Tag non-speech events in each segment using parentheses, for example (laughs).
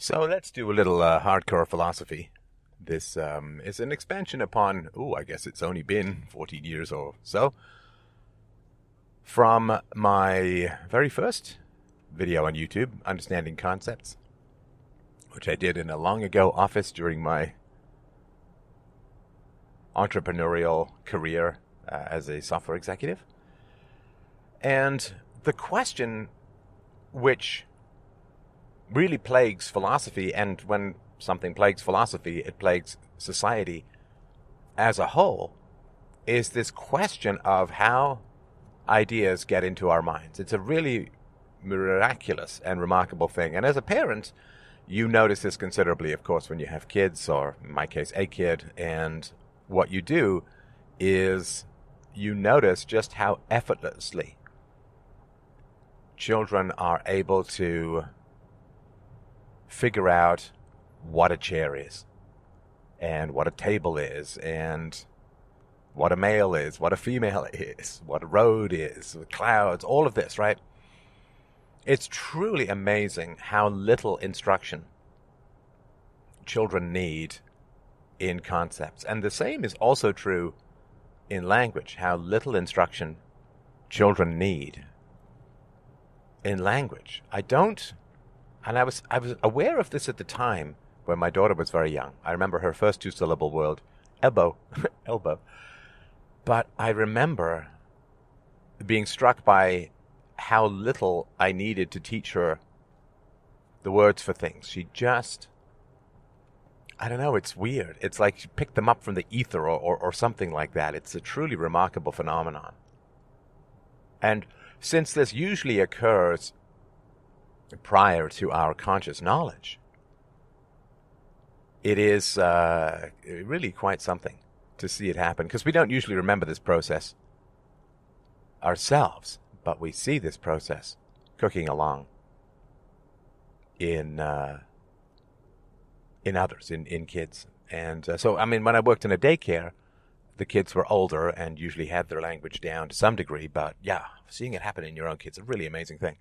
So let's do a little uh, hardcore philosophy. This um, is an expansion upon, oh, I guess it's only been 14 years or so, from my very first video on YouTube, Understanding Concepts, which I did in a long ago office during my entrepreneurial career uh, as a software executive. And the question which really plagues philosophy, and when something plagues philosophy, it plagues society as a whole, is this question of how ideas get into our minds. It's a really miraculous and remarkable thing. And as a parent, you notice this considerably, of course, when you have kids, or in my case, a kid. And what you do is you notice just how effortlessly children are able to figure out what a chair is and what a table is and what a male is, what a female (laughs) is, what a road is, clouds, all of this, right? It's truly amazing how little instruction children need in concepts. And the same is also true in language, how little instruction children need in language. I don't and I was I was aware of this at the time when my daughter was very young. I remember her first two syllable word, elbow, (laughs) elbow. But I remember being struck by how little I needed to teach her the words for things. She just I don't know, it's weird. It's like she picked them up from the ether or, or, or something like that. It's a truly remarkable phenomenon. And since this usually occurs prior to our conscious knowledge. It is uh, really quite something to see it happen because we don't usually remember this process ourselves, but we see this process cooking along in uh, in others, in in kids. And uh, so, I mean, when I worked in a daycare, the kids were older and usually had their language down to some degree. But yeah, seeing it happen in your own kids is a really amazing thing.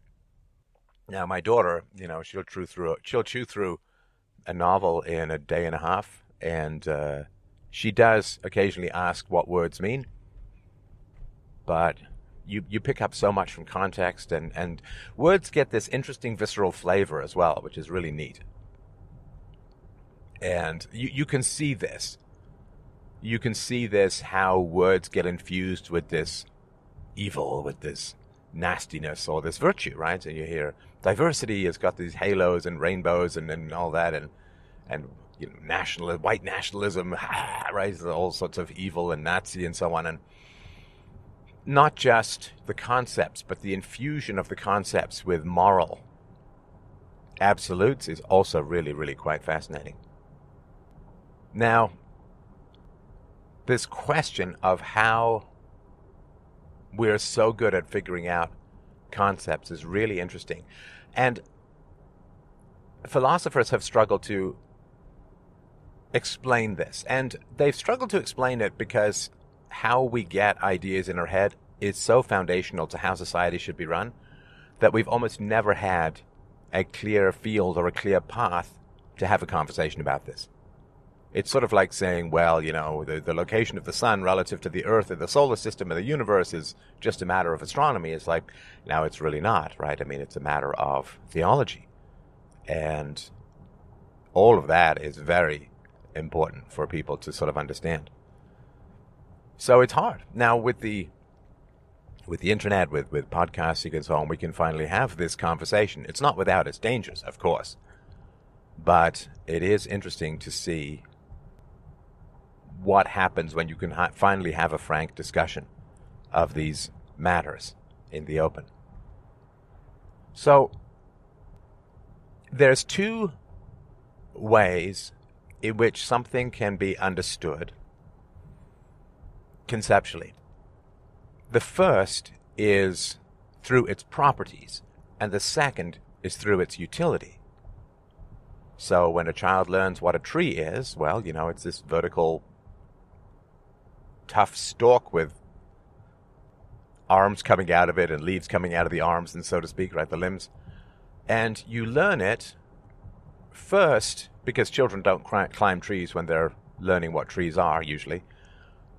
Now, my daughter, you know, she'll chew through she'll chew through a novel in a day and a half, and uh, she does occasionally ask what words mean. But you you pick up so much from context, and and words get this interesting visceral flavor as well, which is really neat. And you you can see this. You can see this how words get infused with this evil, with this nastiness or this virtue, right? And you hear diversity has got these halos and rainbows and, and all that, and and you know, national white nationalism, (laughs) ah, right? All sorts of evil and Nazi and so on, and not just the concepts, but the infusion of the concepts with moral absolutes is also really, really quite fascinating. Now, this question of how we're so good at figuring out concepts is really interesting. And philosophers have struggled to explain this. And they've struggled to explain it because how we get ideas in our head is so foundational to how society should be run that we've almost never had a clear field or a clear path to have a conversation about this. It's sort of like saying, well, you know, the, the location of the sun relative to the earth and the solar system and the universe is just a matter of astronomy. It's like, now it's really not, right? I mean, it's a matter of theology. And all of that is very important for people to sort of understand. So it's hard. Now with the with the internet, with, with podcasting and so on, we can finally have this conversation. It's not without its dangers, of course. But it is interesting to see what happens when you can ha- finally have a frank discussion of these matters in the open. So, there's two ways in which something can be understood conceptually. The first is through its properties, and the second is through its utility. So when a child learns what a tree is, well, you know, it's this vertical tough stalk with arms coming out of it and leaves coming out of the arms and so to speak, right, the limbs. And you learn it first, because children don't climb trees when they're learning what trees are usually,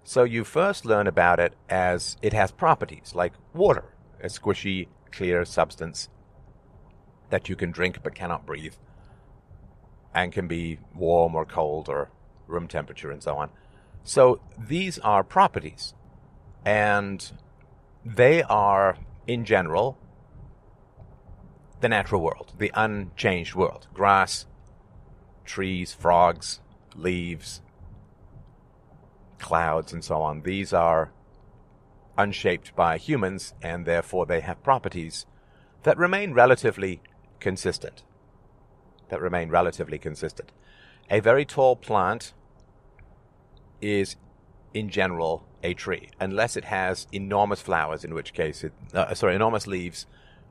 so you first learn about it as it has properties like water, a squishy, clear substance that you can drink but cannot breathe, and can be warm or cold or room temperature and so on. So these are properties, and they are, in general, the natural world, the unchanged world. Grass, trees, frogs, leaves, clouds, and so on. These are unshaped by humans, and therefore they have properties that remain relatively consistent. That remain relatively consistent. A very tall plant is, in general, a tree, unless it has enormous flowers, in which case it, uh, sorry, enormous leaves,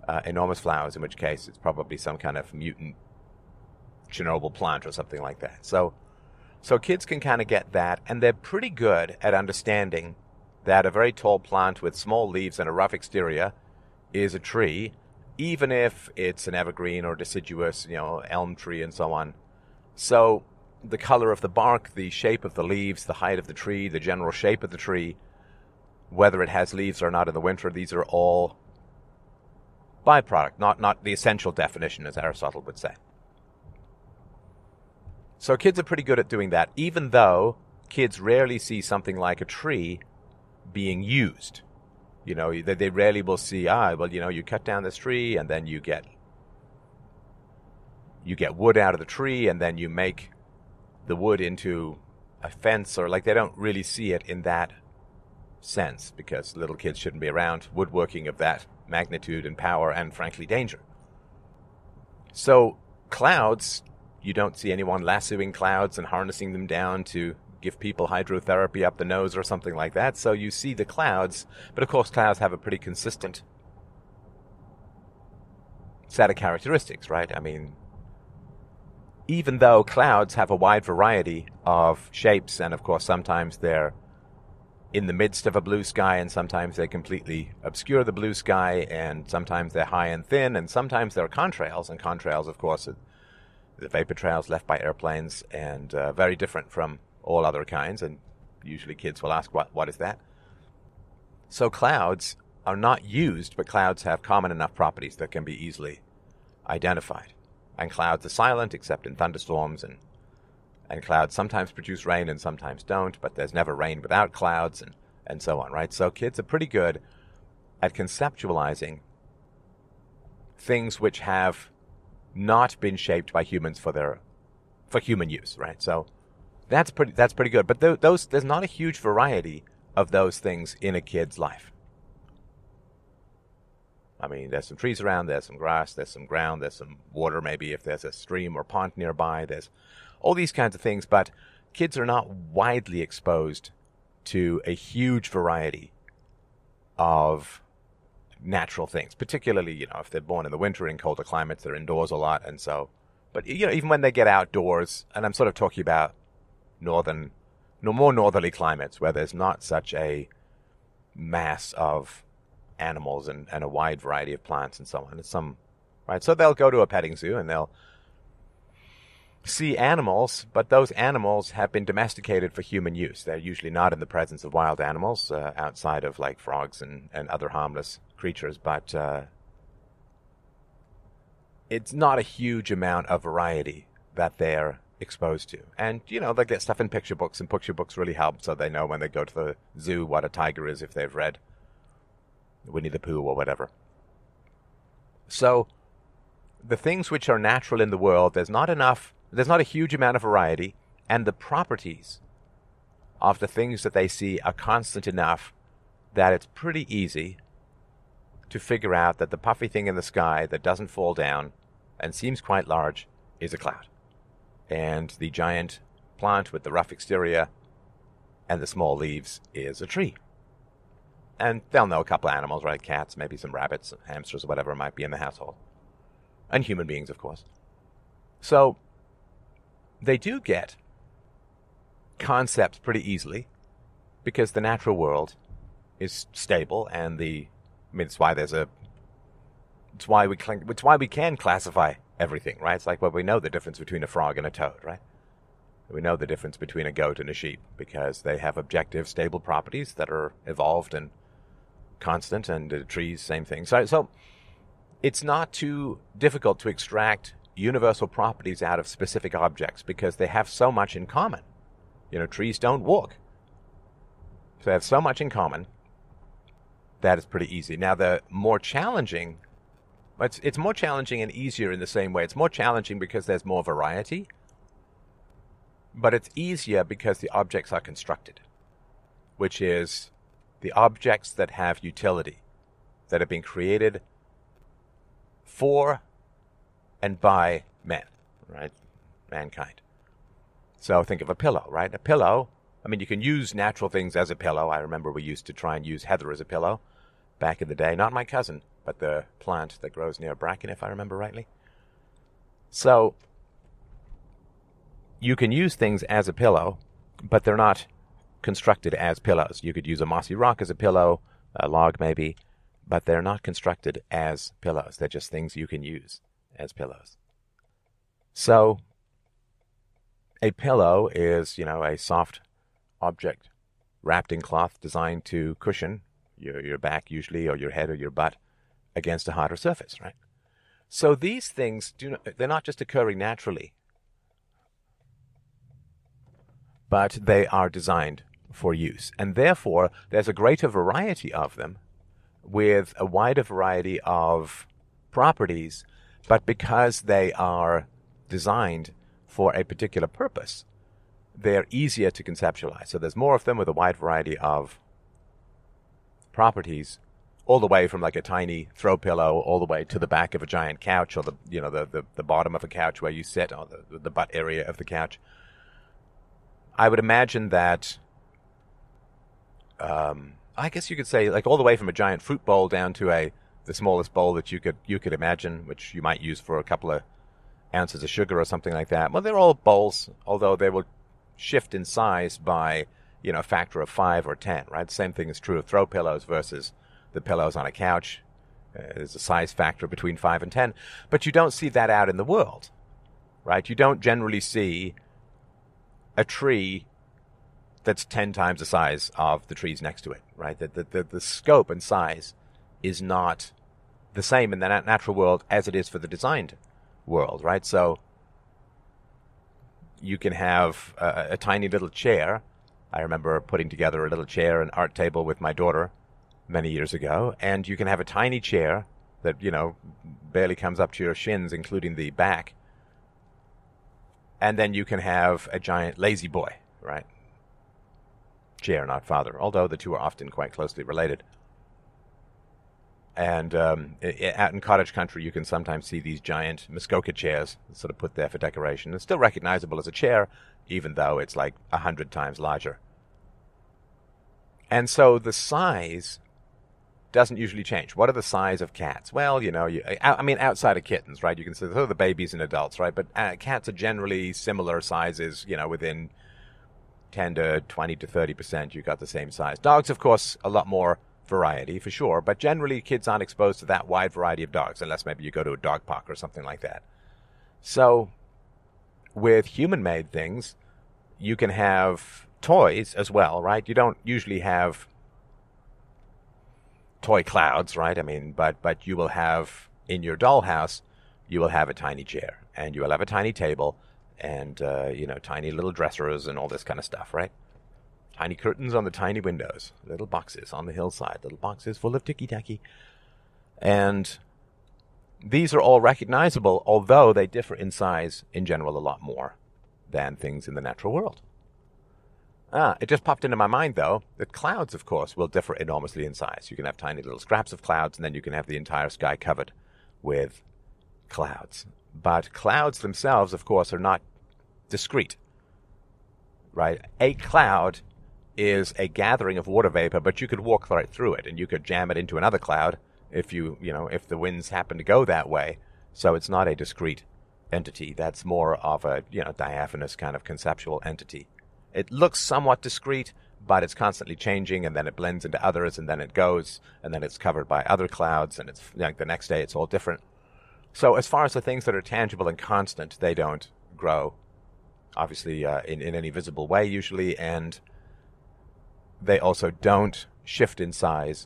uh, enormous flowers, in which case it's probably some kind of mutant Chernobyl plant or something like that. So, so kids can kind of get that, and they're pretty good at understanding that a very tall plant with small leaves and a rough exterior is a tree, even if it's an evergreen or deciduous, you know, elm tree and so on. So the color of the bark, the shape of the leaves, the height of the tree, the general shape of the tree, whether it has leaves or not in the winter, these are all byproduct, not, not the essential definition, as Aristotle would say. So kids are pretty good at doing that, even though kids rarely see something like a tree being used. You know, they, they rarely will see, ah, well, you know, you cut down this tree and then you get you get wood out of the tree and then you make the wood into a fence or like they don't really see it in that sense because little kids shouldn't be around woodworking of that magnitude and power and frankly danger. So clouds you don't see anyone lassoing clouds and harnessing them down to give people hydrotherapy up the nose or something like that. So you see the clouds, but of course, clouds have a pretty consistent set of characteristics, right? I mean, even though clouds have a wide variety of shapes, and of course, sometimes they're in the midst of a blue sky, and sometimes they completely obscure the blue sky, and sometimes they're high and thin, and sometimes they're contrails, and contrails, of course, are the vapor trails left by airplanes, and uh, very different from all other kinds. And usually kids will ask, what, what is that? So clouds are not used, but clouds have common enough properties that can be easily identified. And clouds are silent except in thunderstorms, and, and clouds sometimes produce rain and sometimes don't, but there's never rain without clouds, and, and so on, right? So kids are pretty good at conceptualizing things which have not been shaped by humans for their for human use, right? So that's pretty that's pretty good. But th- those there's not a huge variety of those things in a kid's life. I mean, there's some trees around, there's some grass, there's some ground, there's some water, maybe if there's a stream or pond nearby, there's all these kinds of things. But kids are not widely exposed to a huge variety of natural things, particularly, you know, if they're born in the winter in colder climates, they're indoors a lot. And so, but, you know, even when they get outdoors, and I'm sort of talking about northern, no more northerly climates where there's not such a mass of animals and, and a wide variety of plants and so on. It's some, right? So they'll go to a petting zoo and they'll see animals, but those animals have been domesticated for human use. They're usually not in the presence of wild animals uh, outside of like frogs and, and other harmless creatures, but uh, it's not a huge amount of variety that they're exposed to. And, you know, they get stuff in picture books, and picture books really help so they know when they go to the zoo what a tiger is if they've read Winnie the Pooh or whatever. So, the things which are natural in the world, there's not enough, there's not a huge amount of variety, and the properties of the things that they see are constant enough that it's pretty easy to figure out that the puffy thing in the sky that doesn't fall down and seems quite large is a cloud. And the giant plant with the rough exterior and the small leaves is a tree. And they'll know a couple of animals, right? Cats, maybe some rabbits, hamsters, whatever might be in the household. And human beings, of course. So they do get concepts pretty easily because the natural world is stable and the I mean, it's why there's a. It's why we. It's why we can classify everything, right? It's like, well, we know the difference between a frog and a toad, right? We know the difference between a goat and a sheep because they have objective, stable properties that are evolved and constant, and uh, trees, same thing. So, so it's not too difficult to extract universal properties out of specific objects because they have so much in common. You know, trees don't walk. So they have so much in common that is pretty easy. Now, the more challenging, it's, it's more challenging and easier in the same way. It's more challenging because there's more variety, but it's easier because the objects are constructed, which is the objects that have utility, that have been created for and by man, right? Mankind. So think of a pillow, right? A pillow, I mean, you can use natural things as a pillow. I remember we used to try and use heather as a pillow back in the day. Not my cousin, but the plant that grows near Bracken, if I remember rightly. So you can use things as a pillow, but they're not constructed as pillows. You could use a mossy rock as a pillow, a log maybe, but they're not constructed as pillows. They're just things you can use as pillows. So, a pillow is, you know, a soft object wrapped in cloth designed to cushion your, your back, usually, or your head or your butt against a harder surface, right? So these things do not, they're not just occurring naturally, but they are designed for use. And therefore, there's a greater variety of them with a wider variety of properties but because they are designed for a particular purpose, they're easier to conceptualize. So there's more of them with a wide variety of properties, all the way from like a tiny throw pillow all the way to the back of a giant couch or the you know the, the, the bottom of a couch where you sit or the, the butt area of the couch. I would imagine that um, I guess you could say like all the way from a giant fruit bowl down to a the smallest bowl that you could you could imagine, which you might use for a couple of ounces of sugar or something like that. Well, they're all bowls, although they will shift in size by you know a factor of five or ten. Right, same thing is true of throw pillows versus the pillows on a couch. Uh, there's a size factor between five and ten, but you don't see that out in the world, right? You don't generally see a tree that's 10 times the size of the trees next to it, right? The, the, the, the, scope and size is not the same in the natural world as it is for the designed world, right? So you can have a, a, tiny little chair. I remember putting together a little chair, and art table with my daughter many years ago, and you can have a tiny chair that, you know, barely comes up to your shins, including the back. And then you can have a giant lazy boy, right? Chair, not father, although the two are often quite closely related. And um, out in cottage country, you can sometimes see these giant Muskoka chairs sort of put there for decoration. It's still recognizable as a chair, even though it's like a hundred times larger. And so the size doesn't usually change. What are the size of cats? Well, you know, you, I mean, outside of kittens, right? You can say those are the babies and adults, right? But uh, cats are generally similar sizes, you know, within 10 to 20 to 30 percent. You got the same size. Dogs, of course, a lot more variety for sure, but generally kids aren't exposed to that wide variety of dogs unless maybe you go to a dog park or something like that. So, with human made things, you can have toys as well, right? You don't usually have toy clouds, right? I mean, but but you will have in your dollhouse, you will have a tiny chair and you will have a tiny table and uh, you know tiny little dressers and all this kind of stuff, right? Tiny curtains on the tiny windows, little boxes on the hillside, little boxes full of ticky tacky. And these are all recognizable, although they differ in size in general a lot more than things in the natural world. Ah, it just popped into my mind though that clouds, of course, will differ enormously in size. You can have tiny little scraps of clouds, and then you can have the entire sky covered with clouds. But clouds themselves, of course, are not discrete. Right? A cloud is a gathering of water vapor, but you could walk right through it and you could jam it into another cloud if you, you know, if the winds happen to go that way. So it's not a discrete entity. That's more of a, you know, diaphanous kind of conceptual entity. It looks somewhat discrete, but it's constantly changing and then it blends into others and then it goes and then it's covered by other clouds and it's like the next day it's all different. So, as far as the things that are tangible and constant, they don't grow, obviously, uh, in, in any visible way, usually, and they also don't shift in size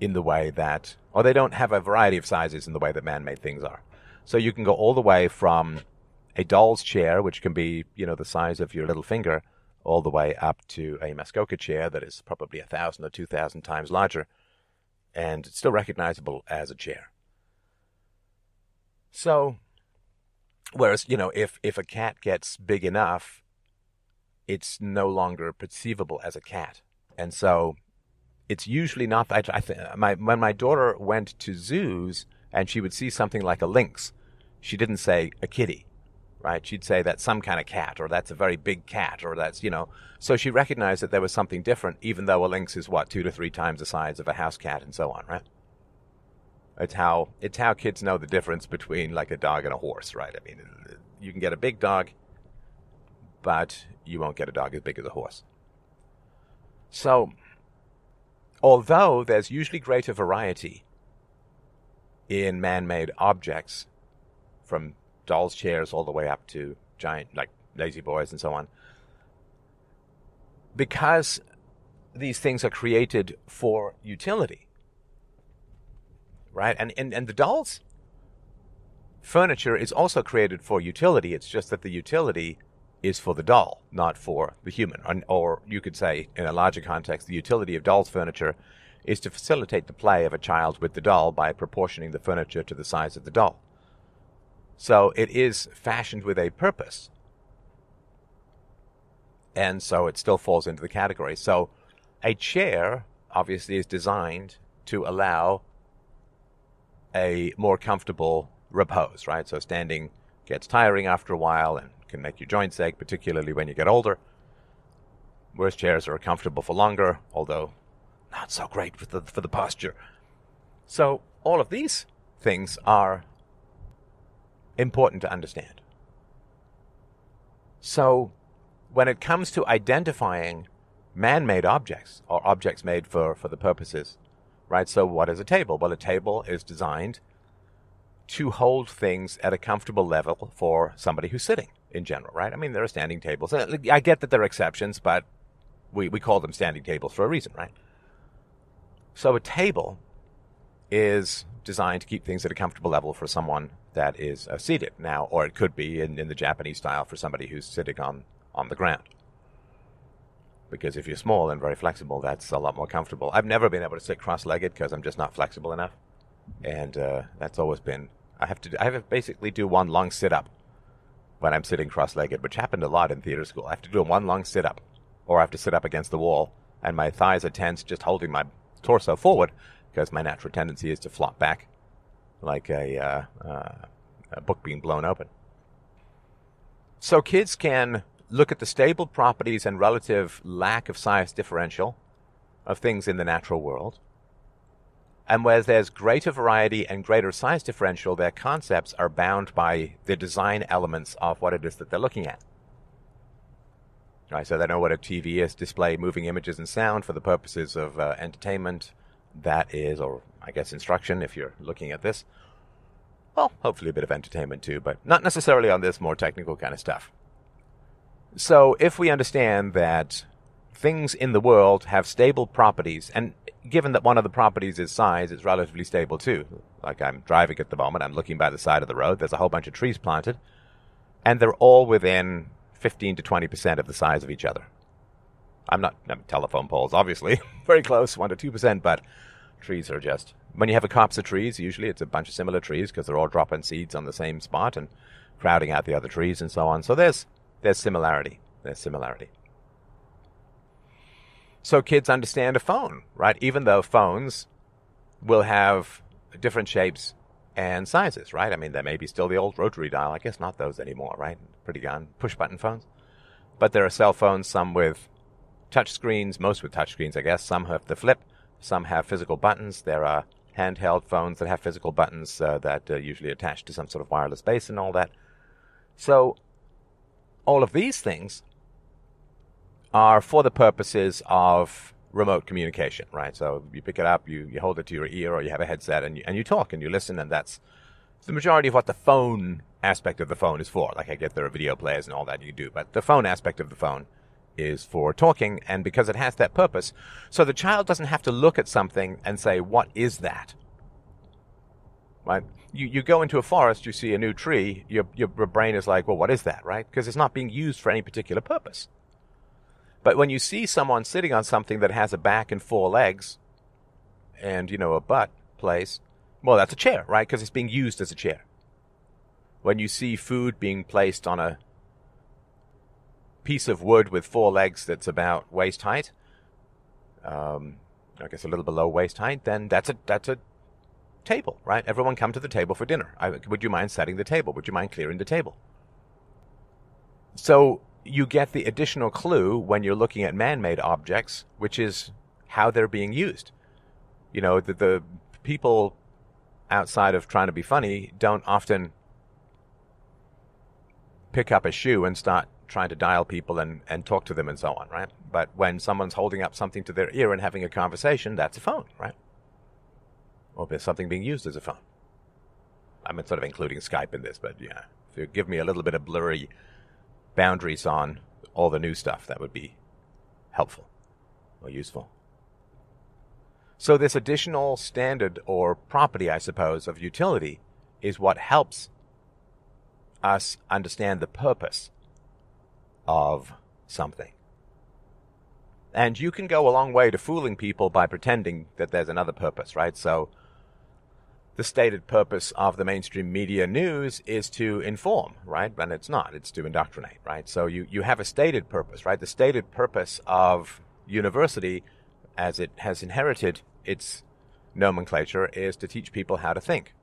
in the way that, or they don't have a variety of sizes in the way that man made things are. So, you can go all the way from a doll's chair, which can be, you know, the size of your little finger, all the way up to a Muskoka chair that is probably a thousand or two thousand times larger and it's still recognizable as a chair. So, whereas, you know, if, if a cat gets big enough, it's no longer perceivable as a cat. And so it's usually not, I, I th- my, when my daughter went to zoos and she would see something like a lynx, she didn't say a kitty, right? She'd say that's some kind of cat or that's a very big cat or that's, you know, so she recognized that there was something different, even though a lynx is what, two to three times the size of a house cat and so on, right? It's how it's how kids know the difference between like a dog and a horse, right? I mean, you can get a big dog, but you won't get a dog as big as a horse. So, although there's usually greater variety in man-made objects, from dolls' chairs all the way up to giant like lazy boys and so on, because these things are created for utility right? And, and, and the doll's furniture is also created for utility. It's just that the utility is for the doll, not for the human. Or, or you could say, in a larger context, the utility of doll's furniture is to facilitate the play of a child with the doll by proportioning the furniture to the size of the doll. So it is fashioned with a purpose. And so it still falls into the category. So a chair obviously is designed to allow a more comfortable repose, right? So standing gets tiring after a while and can make your joints ache, particularly when you get older. Whereas chairs are comfortable for longer, although not so great for the, for the posture. So all of these things are important to understand. So when it comes to identifying man-made objects or objects made for, for the purposes right? So, what is a table? Well, a table is designed to hold things at a comfortable level for somebody who's sitting in general, right? I mean, there are standing tables. I get that there are exceptions, but we, we call them standing tables for a reason, right? So, a table is designed to keep things at a comfortable level for someone that is uh, seated now, or it could be in, in the Japanese style for somebody who's sitting on, on the ground because if you're small and very flexible, that's a lot more comfortable. I've never been able to sit cross-legged because I'm just not flexible enough, and uh, that's always been. I have to. I have to basically do one long sit-up when I'm sitting cross-legged, which happened a lot in theater school. I have to do one long sit-up, or I have to sit up against the wall, and my thighs are tense, just holding my torso forward because my natural tendency is to flop back, like a, uh, uh, a book being blown open. So kids can look at the stable properties and relative lack of size differential of things in the natural world. And where there's greater variety and greater size differential, their concepts are bound by the design elements of what it is that they're looking at. Right, so they know what a TV is, display moving images and sound for the purposes of uh, entertainment. That is, or I guess instruction if you're looking at this. Well, hopefully a bit of entertainment too, but not necessarily on this more technical kind of stuff. So if we understand that things in the world have stable properties, and given that one of the properties is size, it's relatively stable too. Like I'm driving at the moment, I'm looking by the side of the road, there's a whole bunch of trees planted, and they're all within 15 to 20% of the size of each other. I'm not I'm telephone poles, obviously, (laughs) very close, 1 to 2%, but trees are just. When you have a copse of trees, usually it's a bunch of similar trees because they're all dropping seeds on the same spot and crowding out the other trees and so on. So there's there's similarity. There's similarity. So kids understand a phone, right? Even though phones will have different shapes and sizes, right? I mean, there may be still the old rotary dial. I guess not those anymore, right? Pretty gone. Push button phones. But there are cell phones, some with touch screens, most with touch screens, I guess. Some have the flip, some have physical buttons. There are handheld phones that have physical buttons uh, that are usually attached to some sort of wireless base and all that. So all of these things are for the purposes of remote communication, right? So you pick it up, you, you hold it to your ear, or you have a headset, and you, and you talk and you listen, and that's the majority of what the phone aspect of the phone is for. Like I get there are video players and all that you do, but the phone aspect of the phone is for talking and because it has that purpose. So the child doesn't have to look at something and say, what is that? Right? You, you go into a forest, you see a new tree, your, your brain is like, well, what is that, right? Because it's not being used for any particular purpose. But when you see someone sitting on something that has a back and four legs and, you know, a butt place, well, that's a chair, right? Because it's being used as a chair. When you see food being placed on a piece of wood with four legs that's about waist height, um, I guess a little below waist height, then that's a that's a table, right? Everyone come to the table for dinner. I, would you mind setting the table? Would you mind clearing the table? So you get the additional clue when you're looking at man-made objects, which is how they're being used. You know, the, the people outside of trying to be funny don't often pick up a shoe and start trying to dial people and, and talk to them and so on, right? But when someone's holding up something to their ear and having a conversation, that's a phone, right? There's something being used as a phone. I'm sort of including Skype in this, but yeah, if you give me a little bit of blurry boundaries on all the new stuff, that would be helpful or useful. So this additional standard or property, I suppose, of utility is what helps us understand the purpose of something. And you can go a long way to fooling people by pretending that there's another purpose, right? So the stated purpose of the mainstream media news is to inform, right? And it's not, it's to indoctrinate, right? So you, you have a stated purpose, right? The stated purpose of university, as it has inherited its nomenclature, is to teach people how to think.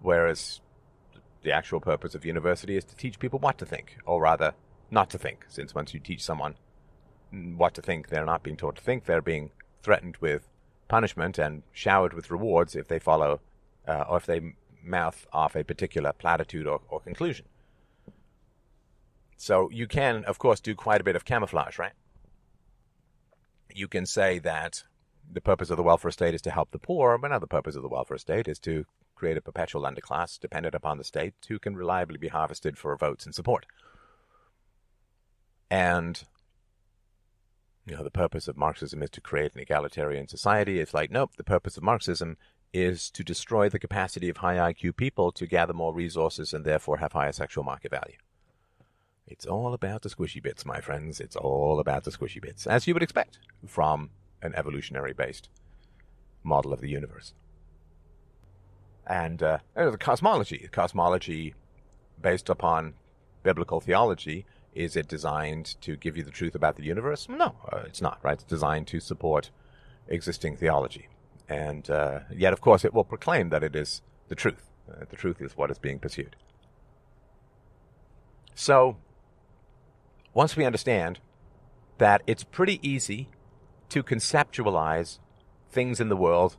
Whereas the actual purpose of university is to teach people what to think, or rather, not to think, since once you teach someone what to think, they're not being taught to think, they're being threatened with punishment and showered with rewards if they follow uh, or if they mouth off a particular platitude or, or conclusion. So you can, of course, do quite a bit of camouflage, right? You can say that the purpose of the welfare state is to help the poor, but another purpose of the welfare state is to create a perpetual underclass dependent upon the state who can reliably be harvested for votes and support. And you know, the purpose of Marxism is to create an egalitarian society. It's like, nope, the purpose of Marxism is to destroy the capacity of high IQ people to gather more resources and therefore have higher sexual market value. It's all about the squishy bits, my friends. It's all about the squishy bits, as you would expect from an evolutionary based model of the universe. And uh, the cosmology, cosmology based upon biblical theology, is it designed to give you the truth about the universe? No, uh, it's not, right? It's designed to support existing theology. And uh, yet, of course, it will proclaim that it is the truth. Uh, the truth is what is being pursued. So, once we understand that it's pretty easy to conceptualize things in the world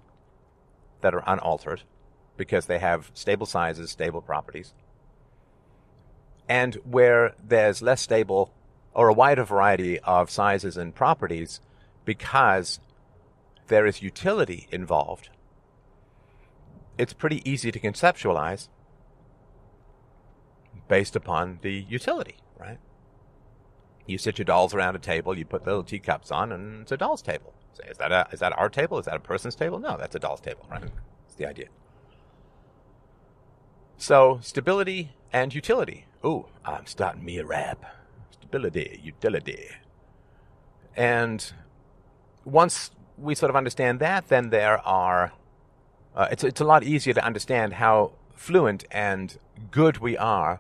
that are unaltered because they have stable sizes, stable properties, and where there's less stable or a wider variety of sizes and properties because there is utility involved, it's pretty easy to conceptualize based upon the utility, right? You sit your dolls around a table, you put little teacups on, and it's a doll's table. Say, is that a, is that our table? Is that a person's table? No, that's a doll's table, right? That's the idea. So stability and utility. Ooh, I'm starting me a rap. Stability, utility. And once we sort of understand that, then there are. Uh, it's it's a lot easier to understand how fluent and good we are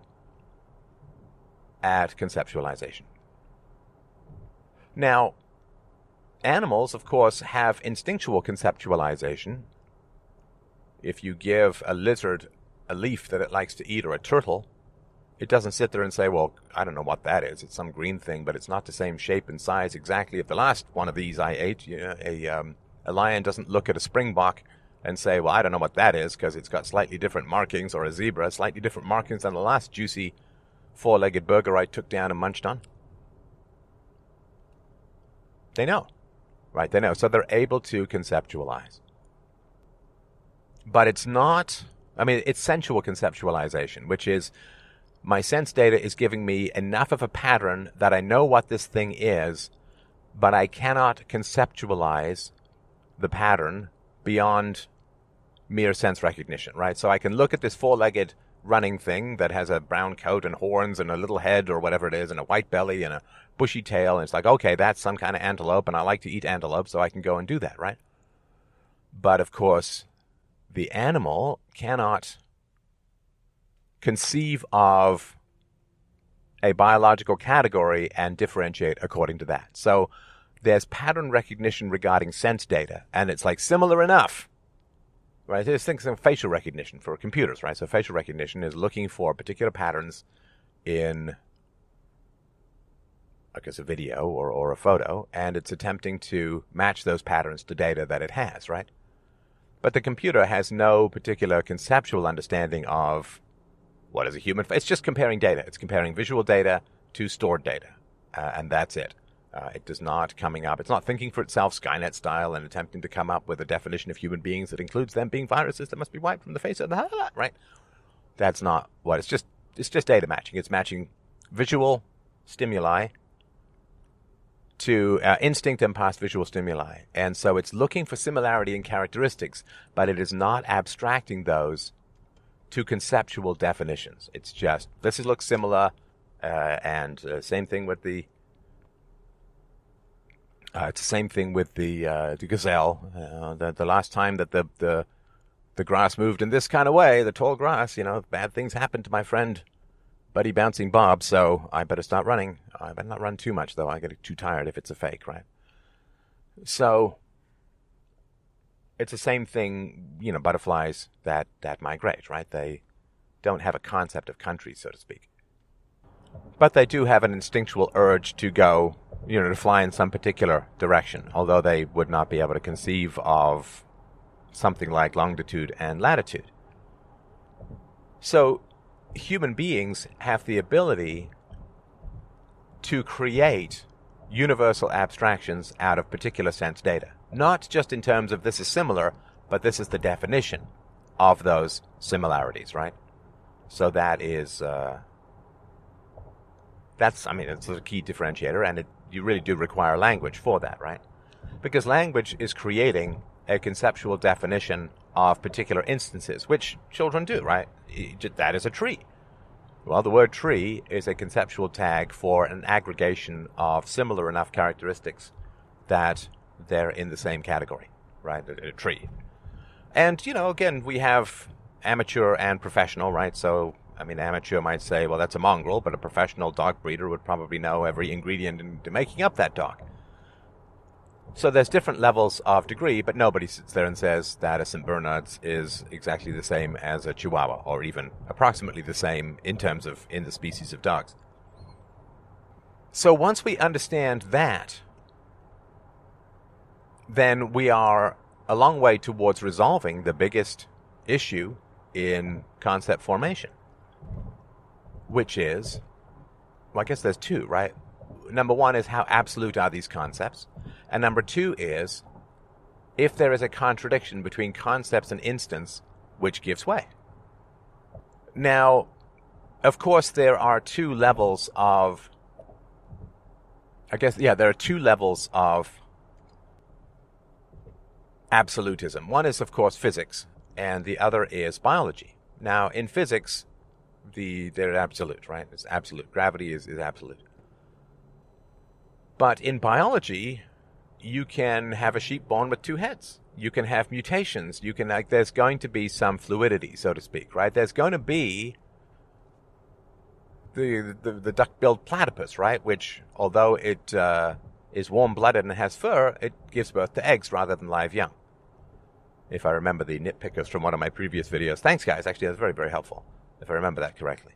at conceptualization. Now, animals, of course, have instinctual conceptualization. If you give a lizard a leaf that it likes to eat or a turtle, it doesn't sit there and say, well, I don't know what that is. It's some green thing, but it's not the same shape and size exactly. If the last one of these I ate, you know, a, um, a lion doesn't look at a springbok and say, well, I don't know what that is because it's got slightly different markings, or a zebra, slightly different markings than the last juicy four legged burger I took down and munched on. They know, right? They know. So they're able to conceptualize. But it's not I mean, it's sensual conceptualization, which is my sense data is giving me enough of a pattern that I know what this thing is, but I cannot conceptualize the pattern beyond mere sense recognition, right? So I can look at this four legged running thing that has a brown coat and horns and a little head or whatever it is and a white belly and a bushy tail. And it's like, okay, that's some kind of antelope and I like to eat antelope, so I can go and do that, right? But of course, the animal cannot conceive of a biological category and differentiate according to that. So there's pattern recognition regarding sense data, and it's like similar enough. Right? There's things of facial recognition for computers, right? So facial recognition is looking for particular patterns in I guess a video or, or a photo, and it's attempting to match those patterns to data that it has, right? But the computer has no particular conceptual understanding of what is a human. It's just comparing data. It's comparing visual data to stored data, uh, and that's it. Uh, it does not coming up. It's not thinking for itself Skynet style and attempting to come up with a definition of human beings that includes them being viruses that must be wiped from the face of the earth. right. That's not what it's just. It's just data matching. It's matching visual stimuli to uh, instinct and past visual stimuli. And so it's looking for similarity in characteristics, but it is not abstracting those to conceptual definitions. It's just, this looks similar, uh, and uh, same thing with the. Uh, it's the same thing with the uh, the gazelle. Uh, the, the last time that the, the the grass moved in this kind of way, the tall grass, you know, bad things happened to my friend Buddy Bouncing Bob, so I better start running. I better not run too much, though. I get too tired if it's a fake, right? So it's the same thing, you know, butterflies that, that migrate, right? They don't have a concept of country, so to speak. But they do have an instinctual urge to go, you know, to fly in some particular direction, although they would not be able to conceive of something like longitude and latitude. So human beings have the ability to create universal abstractions out of particular sense data. Not just in terms of this is similar, but this is the definition of those similarities, right? So that is, uh, that's, I mean, it's a key differentiator, and it, you really do require language for that, right? Because language is creating a conceptual definition of particular instances, which children do, right? That is a tree. Well, the word tree is a conceptual tag for an aggregation of similar enough characteristics that they're in the same category, right? A, a tree. And, you know, again, we have amateur and professional, right? So, I mean, amateur might say, well, that's a mongrel, but a professional dog breeder would probably know every ingredient into making up that dog. So there's different levels of degree, but nobody sits there and says that a St. Bernard's is exactly the same as a Chihuahua, or even approximately the same in terms of in the species of dogs. So once we understand that, then we are a long way towards resolving the biggest issue in concept formation, which is, well, I guess there's two, right? Number one is how absolute are these concepts? And number two is if there is a contradiction between concepts and instance, which gives way. Now, of course, there are two levels of, I guess, yeah, there are two levels of absolutism. One is, of course, physics, and the other is biology. Now, in physics, the they're absolute, right? It's absolute. Gravity is, is absolute. But in biology, you can have a sheep born with two heads. You can have mutations. You can like there's going to be some fluidity, so to speak, right? There's going to be the the, the duck-billed platypus, right? Which, although it uh, is warm-blooded and has fur, it gives birth to eggs rather than live young. If I remember the nitpickers from one of my previous videos. Thanks, guys. Actually, that's very very helpful. If I remember that correctly.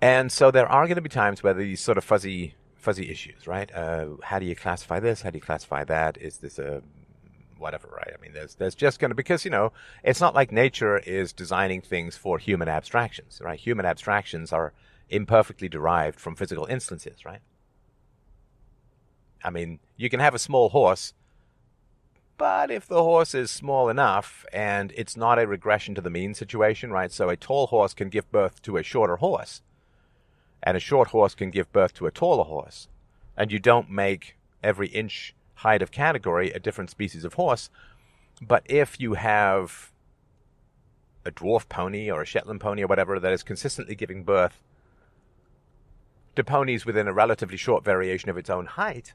And so there are going to be times where these sort of fuzzy fuzzy issues, right? Uh, how do you classify this? How do you classify that? Is this a whatever, right? I mean, there's there's just going to because you know it's not like nature is designing things for human abstractions, right? Human abstractions are imperfectly derived from physical instances, right? I mean, you can have a small horse But if the horse is small enough and it's not a regression to the mean situation, right? So a tall horse can give birth to a shorter horse, and a short horse can give birth to a taller horse, and you don't make every inch height of category a different species of horse. But if you have a dwarf pony or a Shetland pony or whatever that is consistently giving birth to ponies within a relatively short variation of its own height,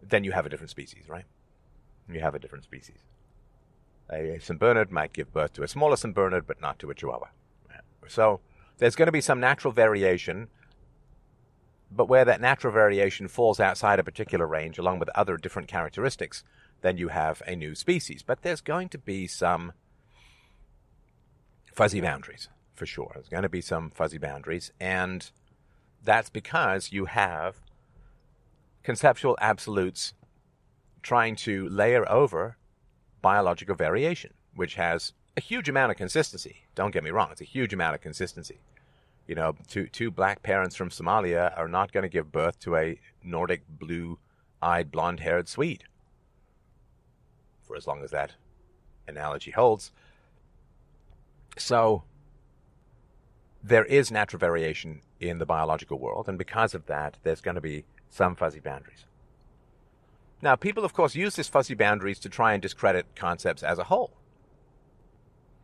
then you have a different species, right? You have a different species. A St. Bernard might give birth to a smaller St. Bernard, but not to a Chihuahua. So there's going to be some natural variation, but where that natural variation falls outside a particular range, along with other different characteristics, then you have a new species. But there's going to be some fuzzy boundaries, for sure. There's going to be some fuzzy boundaries, and that's because you have conceptual absolutes trying to layer over biological variation, which has a huge amount of consistency. Don't get me wrong, it's a huge amount of consistency. You know, two, two black parents from Somalia are not going to give birth to a Nordic blue eyed, blonde haired Swede. For as long as that analogy holds. So, there is natural variation in the biological world, and because of that, there's going to be some fuzzy boundaries. Now, people, of course, use these fuzzy boundaries to try and discredit concepts as a whole,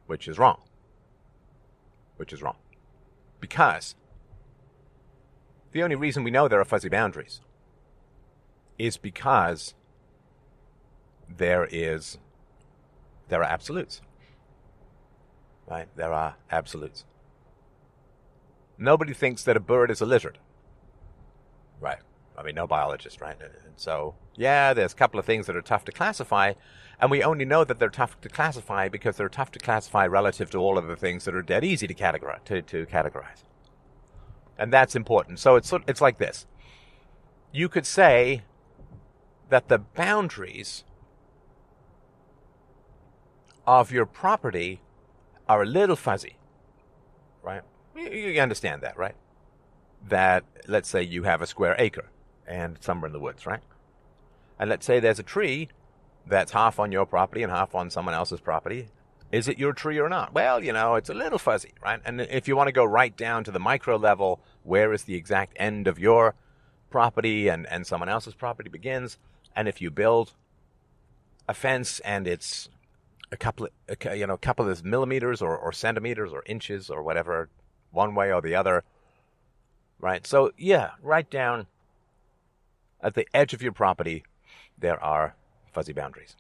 which is wrong. Which is wrong. Because the only reason we know there are fuzzy boundaries is because there is there are absolutes. Right? There are absolutes. Nobody thinks that a bird is a lizard. Right. I mean, no biologist, right? And so, yeah, there's a couple of things that are tough to classify, and we only know that they're tough to classify because they're tough to classify relative to all of the things that are dead easy to categorize. To, to categorize. And that's important. So it's it's like this. You could say that the boundaries of your property are a little fuzzy, right? You, you understand that, right? That let's say you have a square acre and somewhere in the woods, right? And let's say there's a tree that's half on your property and half on someone else's property. Is it your tree or not? Well, you know, it's a little fuzzy, right? And if you want to go right down to the micro level, where is the exact end of your property and, and someone else's property begins? And if you build a fence and it's a couple of, you know, a couple of millimeters or, or centimeters or inches or whatever, one way or the other, right? So, yeah, right down at the edge of your property, there are fuzzy boundaries.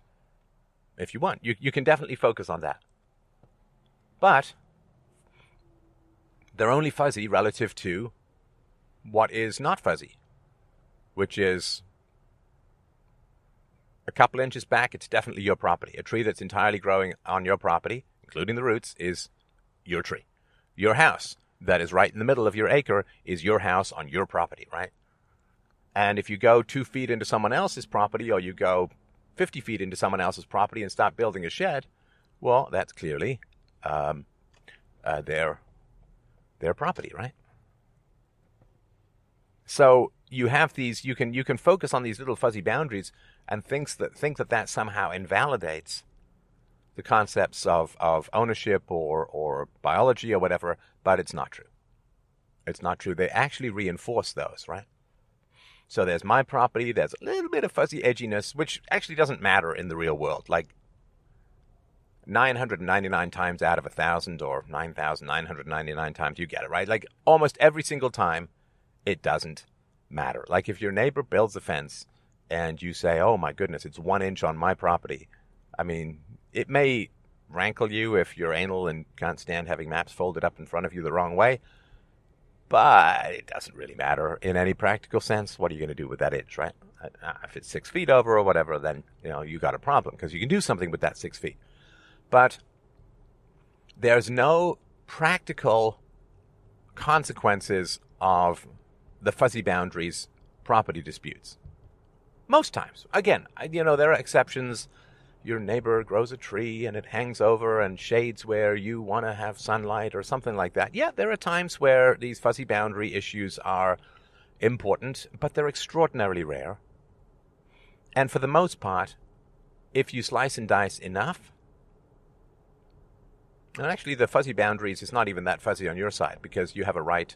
If you want, you, you can definitely focus on that. But they're only fuzzy relative to what is not fuzzy, which is a couple inches back, it's definitely your property. A tree that's entirely growing on your property, including the roots, is your tree. Your house that is right in the middle of your acre is your house on your property, right? And if you go two feet into someone else's property or you go 50 feet into someone else's property and start building a shed, well, that's clearly um, uh, their, their property, right? So you have these, you can, you can focus on these little fuzzy boundaries and thinks that, think that that somehow invalidates the concepts of, of ownership or, or biology or whatever, but it's not true. It's not true. They actually reinforce those, right? So there's my property, there's a little bit of fuzzy edginess, which actually doesn't matter in the real world. Like 999 times out of a thousand or 9,999 times, you get it, right? Like almost every single time, it doesn't matter. Like if your neighbor builds a fence and you say, oh my goodness, it's one inch on my property. I mean, it may rankle you if you're anal and can't stand having maps folded up in front of you the wrong way but it doesn't really matter in any practical sense. What are you going to do with that inch, right? Uh, uh, if it's six feet over or whatever, then you know you got a problem because you can do something with that six feet. But there's no practical consequences of the fuzzy boundaries property disputes. Most times, again, you know there are exceptions your neighbor grows a tree and it hangs over and shades where you want to have sunlight or something like that. Yeah, there are times where these fuzzy boundary issues are important, but they're extraordinarily rare. And for the most part, if you slice and dice enough, and actually the fuzzy boundaries is not even that fuzzy on your side because you have a right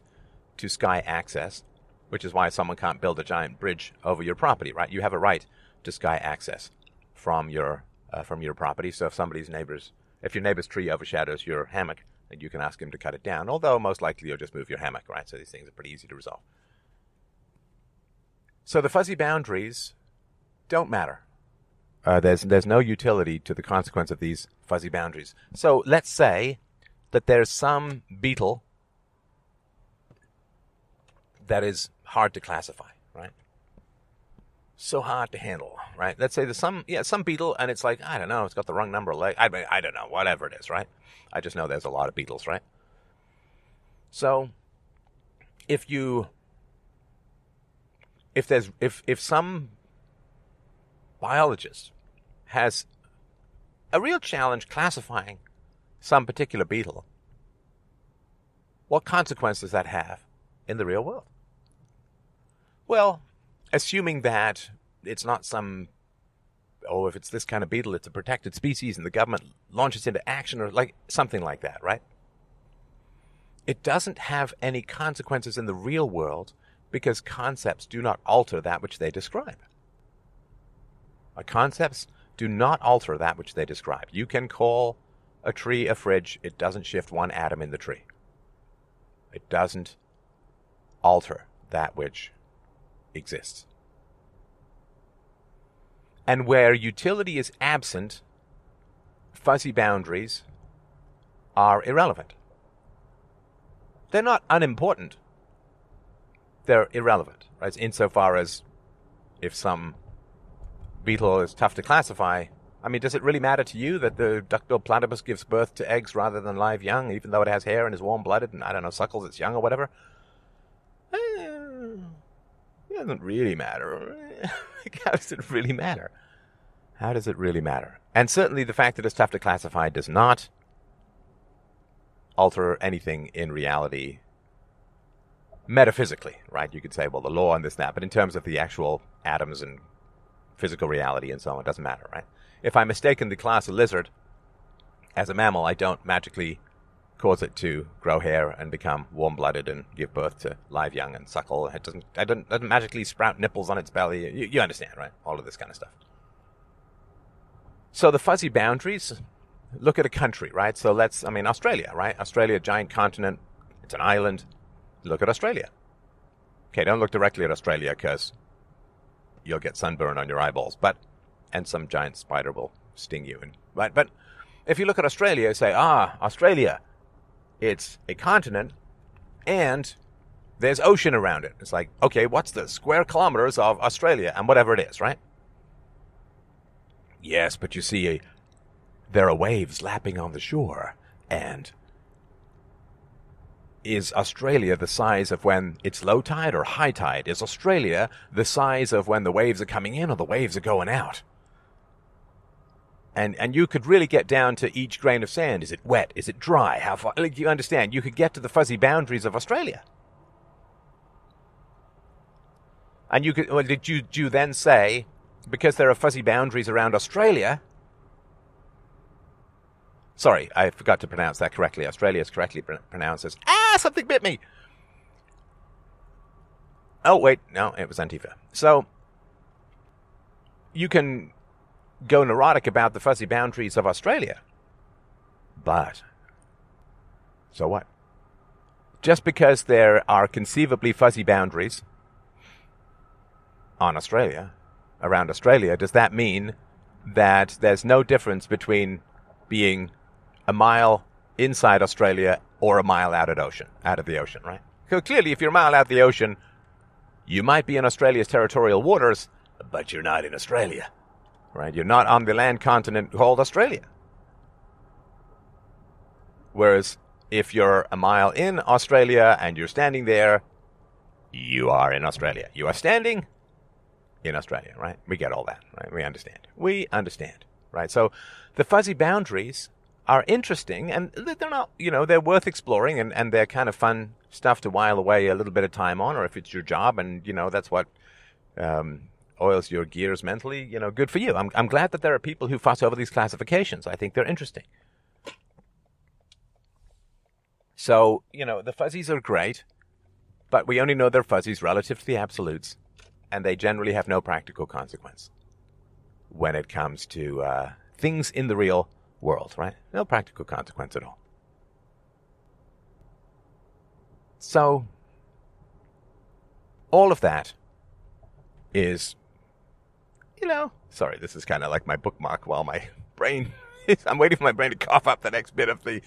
to sky access, which is why someone can't build a giant bridge over your property, right? You have a right to sky access from your uh, from your property. So if somebody's neighbor's if your neighbor's tree overshadows your hammock, then you can ask him to cut it down. Although most likely you'll just move your hammock, right? So these things are pretty easy to resolve. So the fuzzy boundaries don't matter. Uh, there's there's no utility to the consequence of these fuzzy boundaries. So let's say that there's some beetle that is hard to classify, right? So hard to handle, right? Let's say there's some yeah some beetle and it's like I don't know, it's got the wrong number of legs. I mean, I don't know, whatever it is, right? I just know there's a lot of beetles, right? So if you if there's if if some biologist has a real challenge classifying some particular beetle, what consequence does that have in the real world? Well, assuming that it's not some oh, if it's this kind of beetle, it's a protected species and the government launches into action or like something like that, right? It doesn't have any consequences in the real world because concepts do not alter that which they describe. My concepts do not alter that which they describe. You can call a tree a fridge, it doesn't shift one atom in the tree. It doesn't alter that which exists. And where utility is absent, fuzzy boundaries are irrelevant. They're not unimportant. They're irrelevant, right? Insofar as if some beetle is tough to classify. I mean, does it really matter to you that the duck-billed platypus gives birth to eggs rather than live young, even though it has hair and is warm-blooded and I don't know suckles its young or whatever? It doesn't really matter. (laughs) How does it really matter? How does it really matter? And certainly the fact that it's tough to classify does not alter anything in reality metaphysically, right? You could say, well, the law and this, that, but in terms of the actual atoms and physical reality and so on. It doesn't matter, right? If I mistakenly class a lizard as a mammal, I don't magically cause it to grow hair and become warm-blooded and give birth to live young and suckle. It doesn't, it doesn't, doesn't magically sprout nipples on its belly. You, you understand, right? All of this kind of stuff. So the fuzzy boundaries, look at a country, right? So let's, I mean, Australia, right? Australia, giant continent. It's an island. Look at Australia. Okay, don't look directly at Australia because you'll get sunburn on your eyeballs, but and some giant spider will sting you. And right, but if you look at Australia, say, ah, Australia, it's a continent, and there's ocean around it. It's like, okay, what's the square kilometers of Australia and whatever it is, right? Yes, but you see, there are waves lapping on the shore, and is Australia the size of when it's low tide or high tide? Is Australia the size of when the waves are coming in or the waves are going out? And and you could really get down to each grain of sand. Is it wet? Is it dry? How far? Like you understand? You could get to the fuzzy boundaries of Australia. And you could. Well, did you do you then say because there are fuzzy boundaries around Australia? Sorry, I forgot to pronounce that correctly. Australia is correctly pr- pronounced as ah, something bit me. Oh wait, no, it was Antifa. So you can go neurotic about the fuzzy boundaries of Australia, but so what? Just because there are conceivably fuzzy boundaries on Australia, around Australia, does that mean that there's no difference between being a mile inside Australia or a mile out of ocean, out of the ocean, right? So clearly, if you're a mile out of the ocean, you might be in Australia's territorial waters, but you're not in Australia, right? You're not on the land continent called Australia. Whereas if you're a mile in Australia and you're standing there, you are in Australia. You are standing in Australia, right? We get all that, right? We understand. We understand, right? So the fuzzy boundaries are interesting and they're not, you know, they're worth exploring and, and they're kind of fun stuff to while away a little bit of time on, or if it's your job and, you know, that's what um, oils your gears mentally, you know, good for you. I'm, I'm glad that there are people who fuss over these classifications. I think they're interesting. So, you know, the fuzzies are great, but we only know they're fuzzies relative to the absolutes, and they generally have no practical consequence when it comes to uh, things in the real world, right? No practical consequence at all. So, all of that is, you know, sorry, this is kind of like my bookmark while my brain, (laughs) I'm waiting for my brain to cough up the next bit of the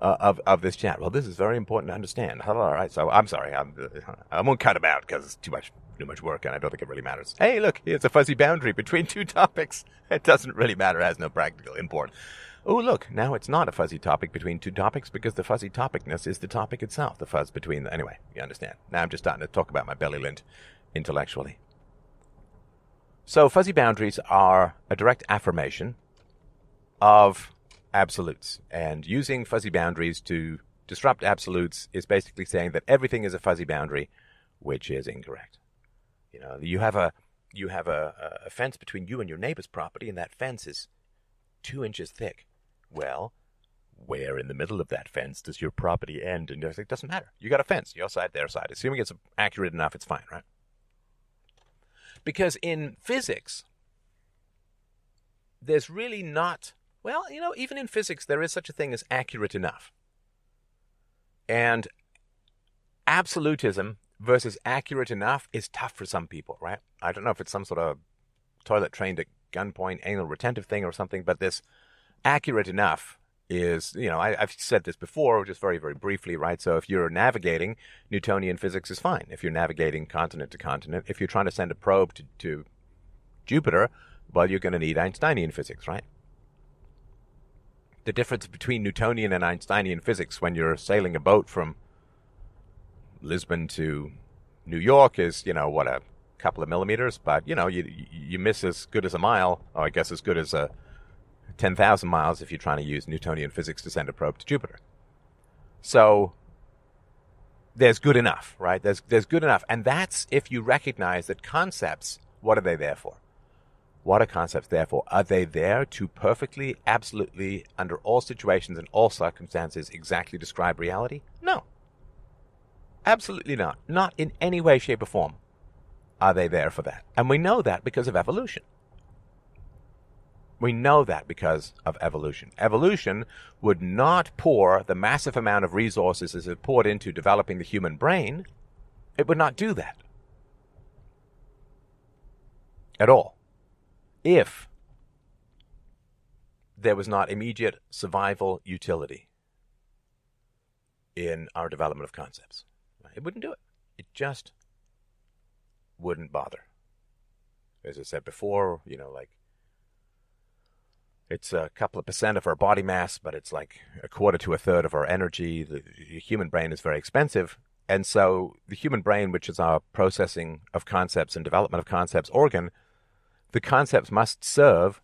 uh, of of this chat. Well, this is very important to understand. All right, so I'm sorry, I'm I won't cut them out because it's too much too much work, and I don't think it really matters. Hey, look, it's a fuzzy boundary between two topics. (laughs) It doesn't really matter. Has no practical import. Oh, look, now it's not a fuzzy topic between two topics because the fuzzy topicness is the topic itself. The fuzz between the anyway. You understand? Now I'm just starting to talk about my belly lint intellectually. So fuzzy boundaries are a direct affirmation of absolutes. And using fuzzy boundaries to disrupt absolutes is basically saying that everything is a fuzzy boundary, which is incorrect. You know, you have a you have a, a fence between you and your neighbor's property, and that fence is two inches thick. Well, where in the middle of that fence does your property end? And it doesn't matter. You got a fence, your side, their side. Assuming it's accurate enough, it's fine, right? Because in physics, there's really not well, you know, even in physics, there is such a thing as accurate enough. And absolutism versus accurate enough is tough for some people, right? I don't know if it's some sort of toilet trained at gunpoint anal retentive thing or something, but this accurate enough is, you know, I, have said this before, just very, very briefly, right? So if you're navigating, Newtonian physics is fine. If you're navigating continent to continent, if you're trying to send a probe to, to Jupiter, well, you're going to need Einsteinian physics, right? the difference between Newtonian and Einsteinian physics when you're sailing a boat from Lisbon to New York is, you know, what a couple of millimeters, but you know, you you miss as good as a mile, or I guess as good as a ten thousand miles if you're trying to use Newtonian physics to send a probe to Jupiter. So there's good enough, right? There's there's good enough, and that's if you recognize that concepts. What are they there for? What are concepts there for? Are they there to perfectly, absolutely, under all situations and all circumstances, exactly describe reality? No. Absolutely not. Not in any way, shape, or form are they there for that. And we know that because of evolution. We know that because of evolution. Evolution would not pour the massive amount of resources as it poured into developing the human brain. It would not do that. At all if there was not immediate survival utility in our development of concepts. It wouldn't do it. It just wouldn't bother. As I said before, you know, like it's a couple of percent of our body mass, but it's like a quarter to a third of our energy. The, the human brain is very expensive. And so the human brain, which is our processing of concepts and development of concepts organ, the concepts must serve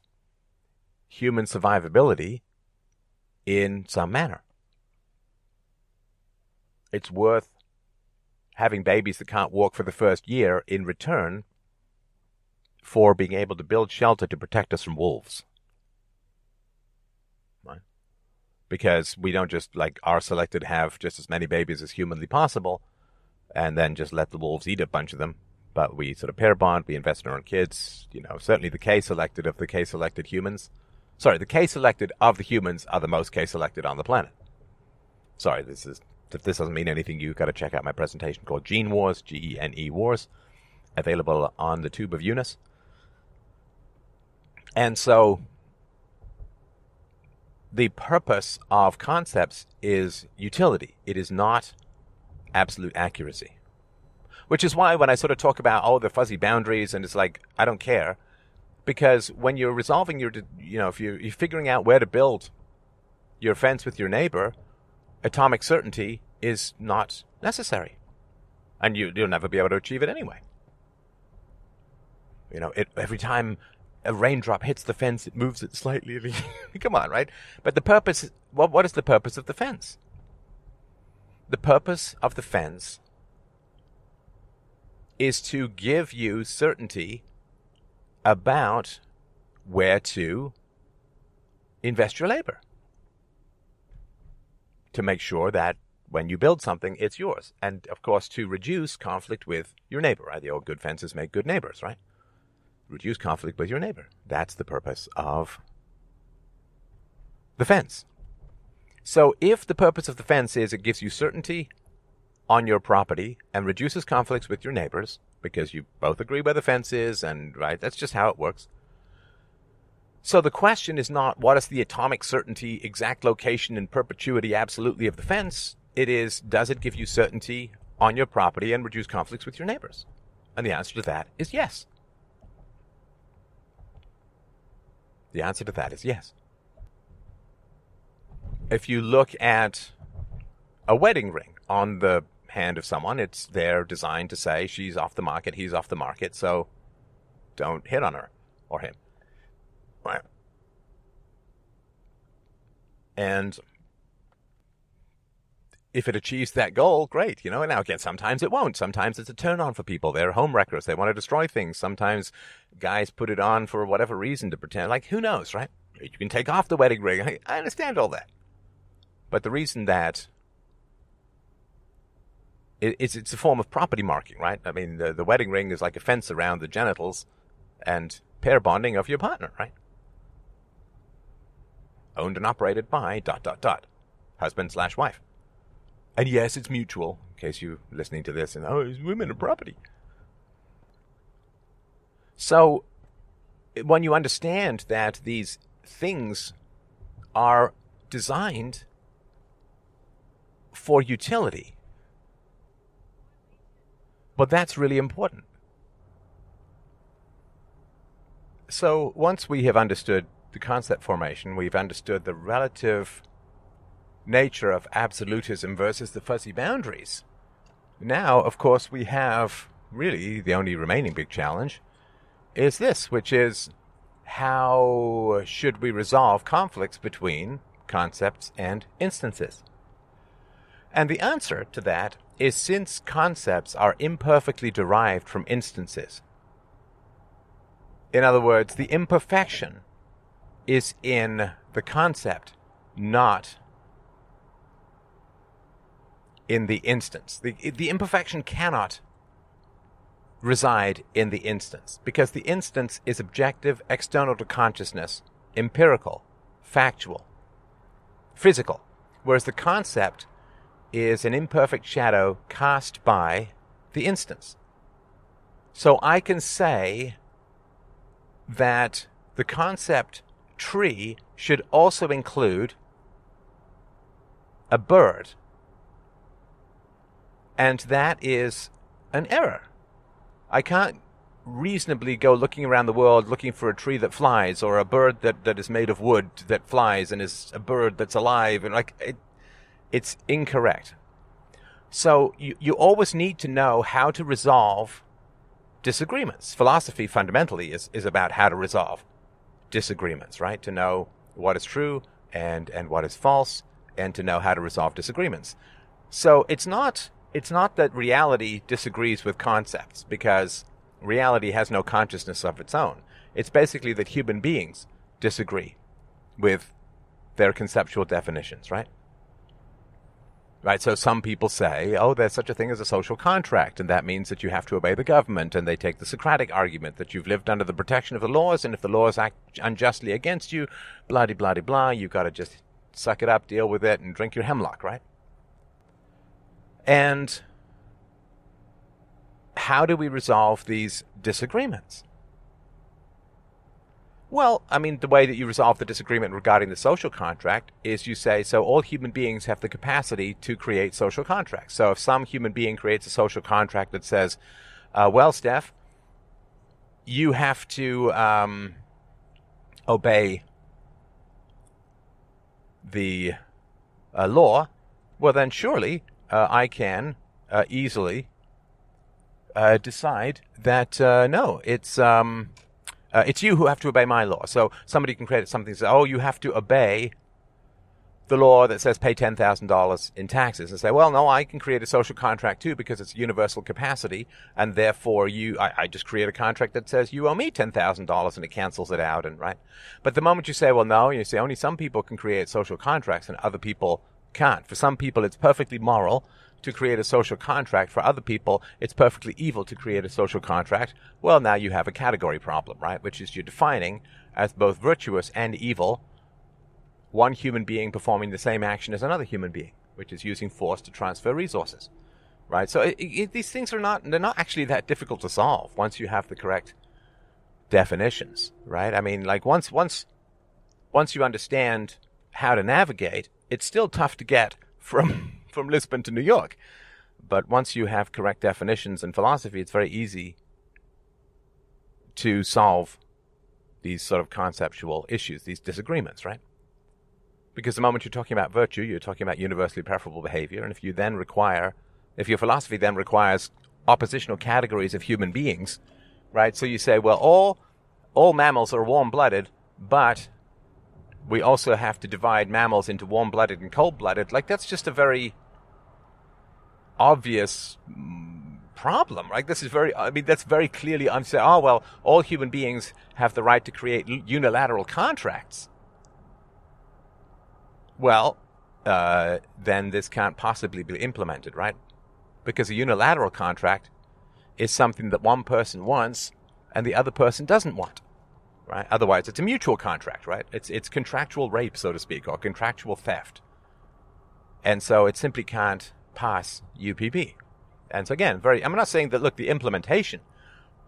human survivability in some manner. It's worth having babies that can't walk for the first year in return for being able to build shelter to protect us from wolves. Right? Because we don't just like r selected have just as many babies as humanly possible and then just let the wolves eat a bunch of them but we sort of pair bond, we invest in our own kids. You know, certainly the K selected of the K selected humans. Sorry, the K selected of the humans are the most K selected on the planet. Sorry, this is if this doesn't mean anything, you've got to check out my presentation called Gene Wars, G E N E Wars, available on the tube of Eunice. And so the purpose of concepts is utility. It is not absolute accuracy. Which is why when I sort of talk about all oh, the fuzzy boundaries and it's like I don't care, because when you're resolving your, you know, if you're, you're figuring out where to build your fence with your neighbor, atomic certainty is not necessary, and you, you'll never be able to achieve it anyway. You know, it, every time a raindrop hits the fence, it moves it slightly. (laughs) Come on, right? But the purpose, what, what is the purpose of the fence? The purpose of the fence is to give you certainty about where to invest your labor to make sure that when you build something, it's yours. And of course, to reduce conflict with your neighbor, right? The old good fences make good neighbors, right? Reduce conflict with your neighbor. That's the purpose of the fence. So if the purpose of the fence is it gives you certainty on your property and reduces conflicts with your neighbors because you both agree where the fence is and right, that's just how it works. So the question is not what is the atomic certainty, exact location and perpetuity absolutely of the fence. It is does it give you certainty on your property and reduce conflicts with your neighbors? And the answer to that is yes. The answer to that is yes if you look at a wedding ring on the hand of someone, it's there designed to say she's off the market, he's off the market, so don't hit on her or him. Right. And if it achieves that goal, great. You know, and now again, sometimes it won't. Sometimes it's a turn on for people. They're home wreckers. They want to destroy things. Sometimes guys put it on for whatever reason to pretend. Like, who knows, right? You can take off the wedding ring. I, I understand all that. But the reason that it's it's a form of property marking, right? I mean, the, the wedding ring is like a fence around the genitals and pair bonding of your partner, right? Owned and operated by dot dot dot husband slash wife. And yes, it's mutual. In case you're listening to this and oh, it's women and property. So, when you understand that these things are designed for utility. But that's really important. So once we have understood the concept formation, we've understood the relative nature of absolutism versus the fuzzy boundaries. Now, of course, we have really the only remaining big challenge is this, which is how should we resolve conflicts between concepts and instances? And the answer to that is since concepts are imperfectly derived from instances. In other words, the imperfection is in the concept, not in the instance. The, the imperfection cannot reside in the instance because the instance is objective, external to consciousness, empirical, factual, physical, whereas the concept is an imperfect shadow cast by the instance. So I can say that the concept tree should also include a bird. And that is an error. I can't reasonably go looking around the world looking for a tree that flies or a bird that, that is made of wood that flies and is a bird that's alive and like it, it's incorrect. So you, you always need to know how to resolve disagreements. Philosophy fundamentally is, is about how to resolve disagreements, right? To know what is true and, and what is false and to know how to resolve disagreements. So it's not it's not that reality disagrees with concepts because reality has no consciousness of its own. It's basically that human beings disagree with their conceptual definitions, right? Right, so some people say, oh, there's such a thing as a social contract, and that means that you have to obey the government, and they take the Socratic argument that you've lived under the protection of the laws, and if the laws act unjustly against you, blah de blah de blah, you've got to just suck it up, deal with it, and drink your hemlock, right? And how do we resolve these disagreements? Well, I mean, the way that you resolve the disagreement regarding the social contract is you say, so all human beings have the capacity to create social contracts. So if some human being creates a social contract that says, uh, well, Steph, you have to um, obey the uh, law, well, then surely uh, I can uh, easily uh, decide that uh, no, it's. Um, uh, it's you who have to obey my law. So somebody can create something say, oh, you have to obey the law that says pay $10,000 in taxes and say, well, no, I can create a social contract too because it's universal capacity. And therefore you, I, I just create a contract that says you owe me $10,000 and it cancels it out. And right. But the moment you say, well, no, you say only some people can create social contracts and other people can't. For some people, it's perfectly moral to create a social contract. For other people, it's perfectly evil to create a social contract. Well, now you have a category problem, right? Which is you're defining as both virtuous and evil one human being performing the same action as another human being, which is using force to transfer resources. Right? So it, it, these things are not, they're not actually that difficult to solve once you have the correct definitions, right? I mean, like once, once, once you understand how to navigate, it's still tough to get from, (laughs) from Lisbon to New York. But once you have correct definitions and philosophy, it's very easy to solve these sort of conceptual issues, these disagreements, right? Because the moment you're talking about virtue, you're talking about universally preferable behavior. And if you then require, if your philosophy then requires oppositional categories of human beings, right? So you say, well, all, all mammals are warm blooded, but we also have to divide mammals into warm blooded and cold blooded. Like, that's just a very obvious mm, problem, right? This is very, I mean, that's very clearly I'm saying, Oh, well, all human beings have the right to create unilateral contracts well, uh, then this can't possibly be implemented, right? Because a unilateral contract is something that one person wants and the other person doesn't want, right? Otherwise, it's a mutual contract, right? It's it's contractual rape, so to speak, or contractual theft, and so it simply can't pass UPB. And so again, very. I'm not saying that. Look, the implementation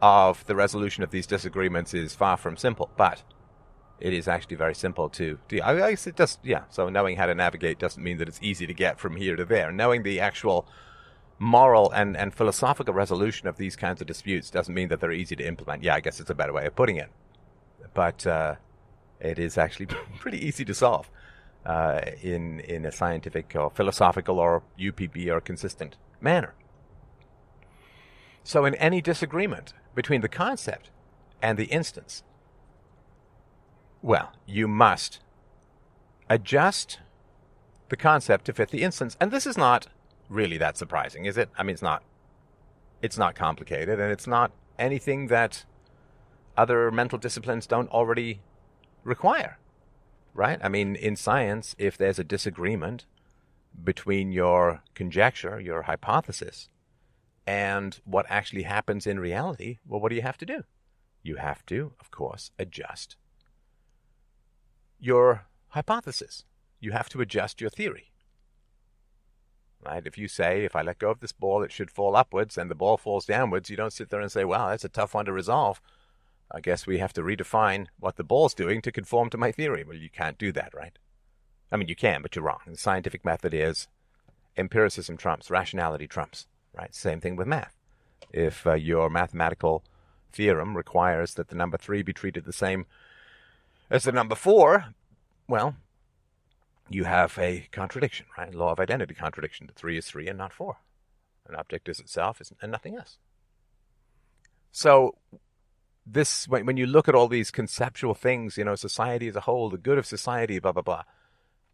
of the resolution of these disagreements is far from simple, but it is actually very simple to do. I guess it just, yeah. So knowing how to navigate doesn't mean that it's easy to get from here to there. Knowing the actual moral and, and philosophical resolution of these kinds of disputes doesn't mean that they're easy to implement. Yeah, I guess it's a better way of putting it. But uh, it is actually (laughs) pretty easy to solve uh, in in a scientific or philosophical or UPB or consistent manner. So in any disagreement between the concept and the instance, well, you must adjust the concept to fit the instance. And this is not really that surprising, is it? I mean, it's not. It's not complicated, and it's not anything that other mental disciplines don't already require, right? I mean, in science, if there's a disagreement between your conjecture, your hypothesis, and what actually happens in reality, well, what do you have to do? You have to, of course, adjust your hypothesis. You have to adjust your theory. Right? If you say, if I let go of this ball, it should fall upwards, and the ball falls downwards, you don't sit there and say, wow, that's a tough one to resolve. I guess we have to redefine what the ball's doing to conform to my theory. Well, you can't do that, right? I mean, you can, but you're wrong. The scientific method is empiricism trumps, rationality trumps, right? Same thing with math. If uh, your mathematical theorem requires that the number three be treated the same as the number four, well, you have a contradiction, right? Law of identity contradiction. The three is three and not four. An object is itself and nothing else. So, this when, when you look at all these conceptual things, you know, society as a whole, the good of society, blah blah blah.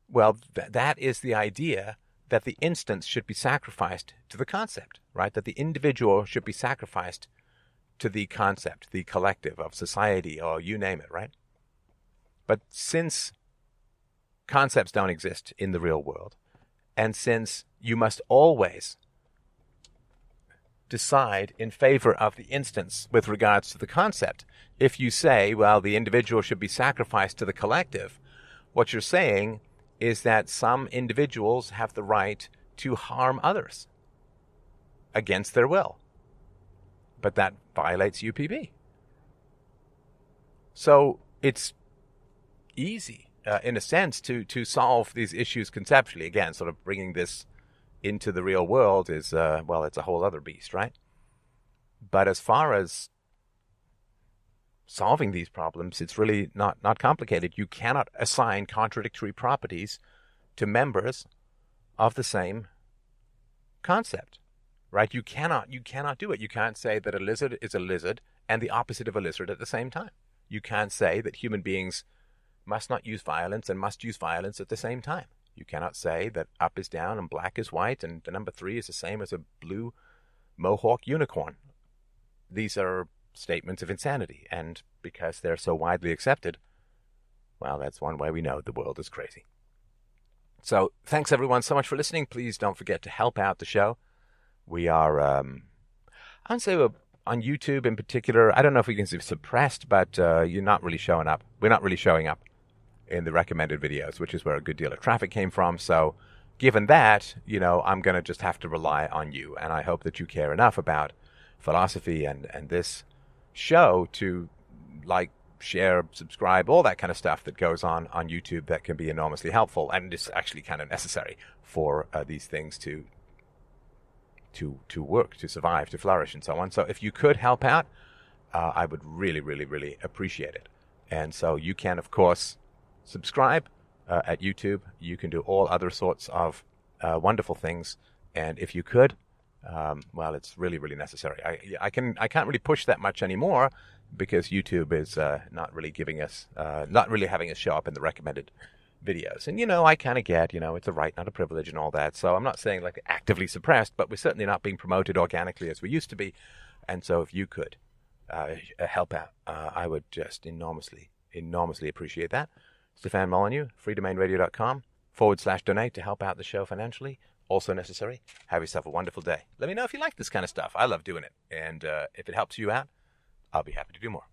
Well, th- that is the idea that the instance should be sacrificed to the concept, right? That the individual should be sacrificed to the concept, the collective of society, or you name it, right? But since concepts don't exist in the real world, and since you must always decide in favor of the instance with regards to the concept, if you say, well, the individual should be sacrificed to the collective, what you're saying is that some individuals have the right to harm others against their will. But that violates UPB. So it's easy, uh, in a sense, to to solve these issues conceptually. Again, sort of bringing this into the real world is uh, well, it's a whole other beast, right? But as far as solving these problems, it's really not not complicated. You cannot assign contradictory properties to members of the same concept right you cannot you cannot do it you can't say that a lizard is a lizard and the opposite of a lizard at the same time you can't say that human beings must not use violence and must use violence at the same time. You cannot say that up is down and black is white and the number three is the same as a blue mohawk unicorn. These are statements of insanity, and because they're so widely accepted, well, that's one way we know the world is crazy. So, thanks everyone so much for listening. Please don't forget to help out the show. We are, um, I would say, we're on YouTube in particular. I don't know if we can say suppressed, but uh, you're not really showing up. We're not really showing up in the recommended videos, which is where a good deal of traffic came from. So, given that, you know, I'm going to just have to rely on you. And I hope that you care enough about philosophy and, and this show to like, share, subscribe, all that kind of stuff that goes on on YouTube that can be enormously helpful and is actually kind of necessary for uh, these things to to to work, to survive, to flourish, and so on. So if you could help out, uh, I would really, really, really appreciate it. And so you can, of course, subscribe uh, at YouTube. You can do all other sorts of uh, wonderful things. And if you could, um, well, it's really, really necessary. I, I can, I can't really push that much anymore because YouTube is uh, not really giving us, uh, not really having us show up in the recommended videos. And you know, I kind of get, you know, it's a right, not a privilege, and all that. So I'm not saying like actively suppressed, but we're certainly not being promoted organically as we used to be. And so if you could uh, help out, uh, I would just enormously, enormously appreciate that. Stefan Molyneux, freedomainradio.com forward slash donate to help out the show financially. Also necessary. Have yourself a wonderful day. Let me know if you like this kind of stuff. I love doing it. And uh, if it helps you out, I'll be happy to do more.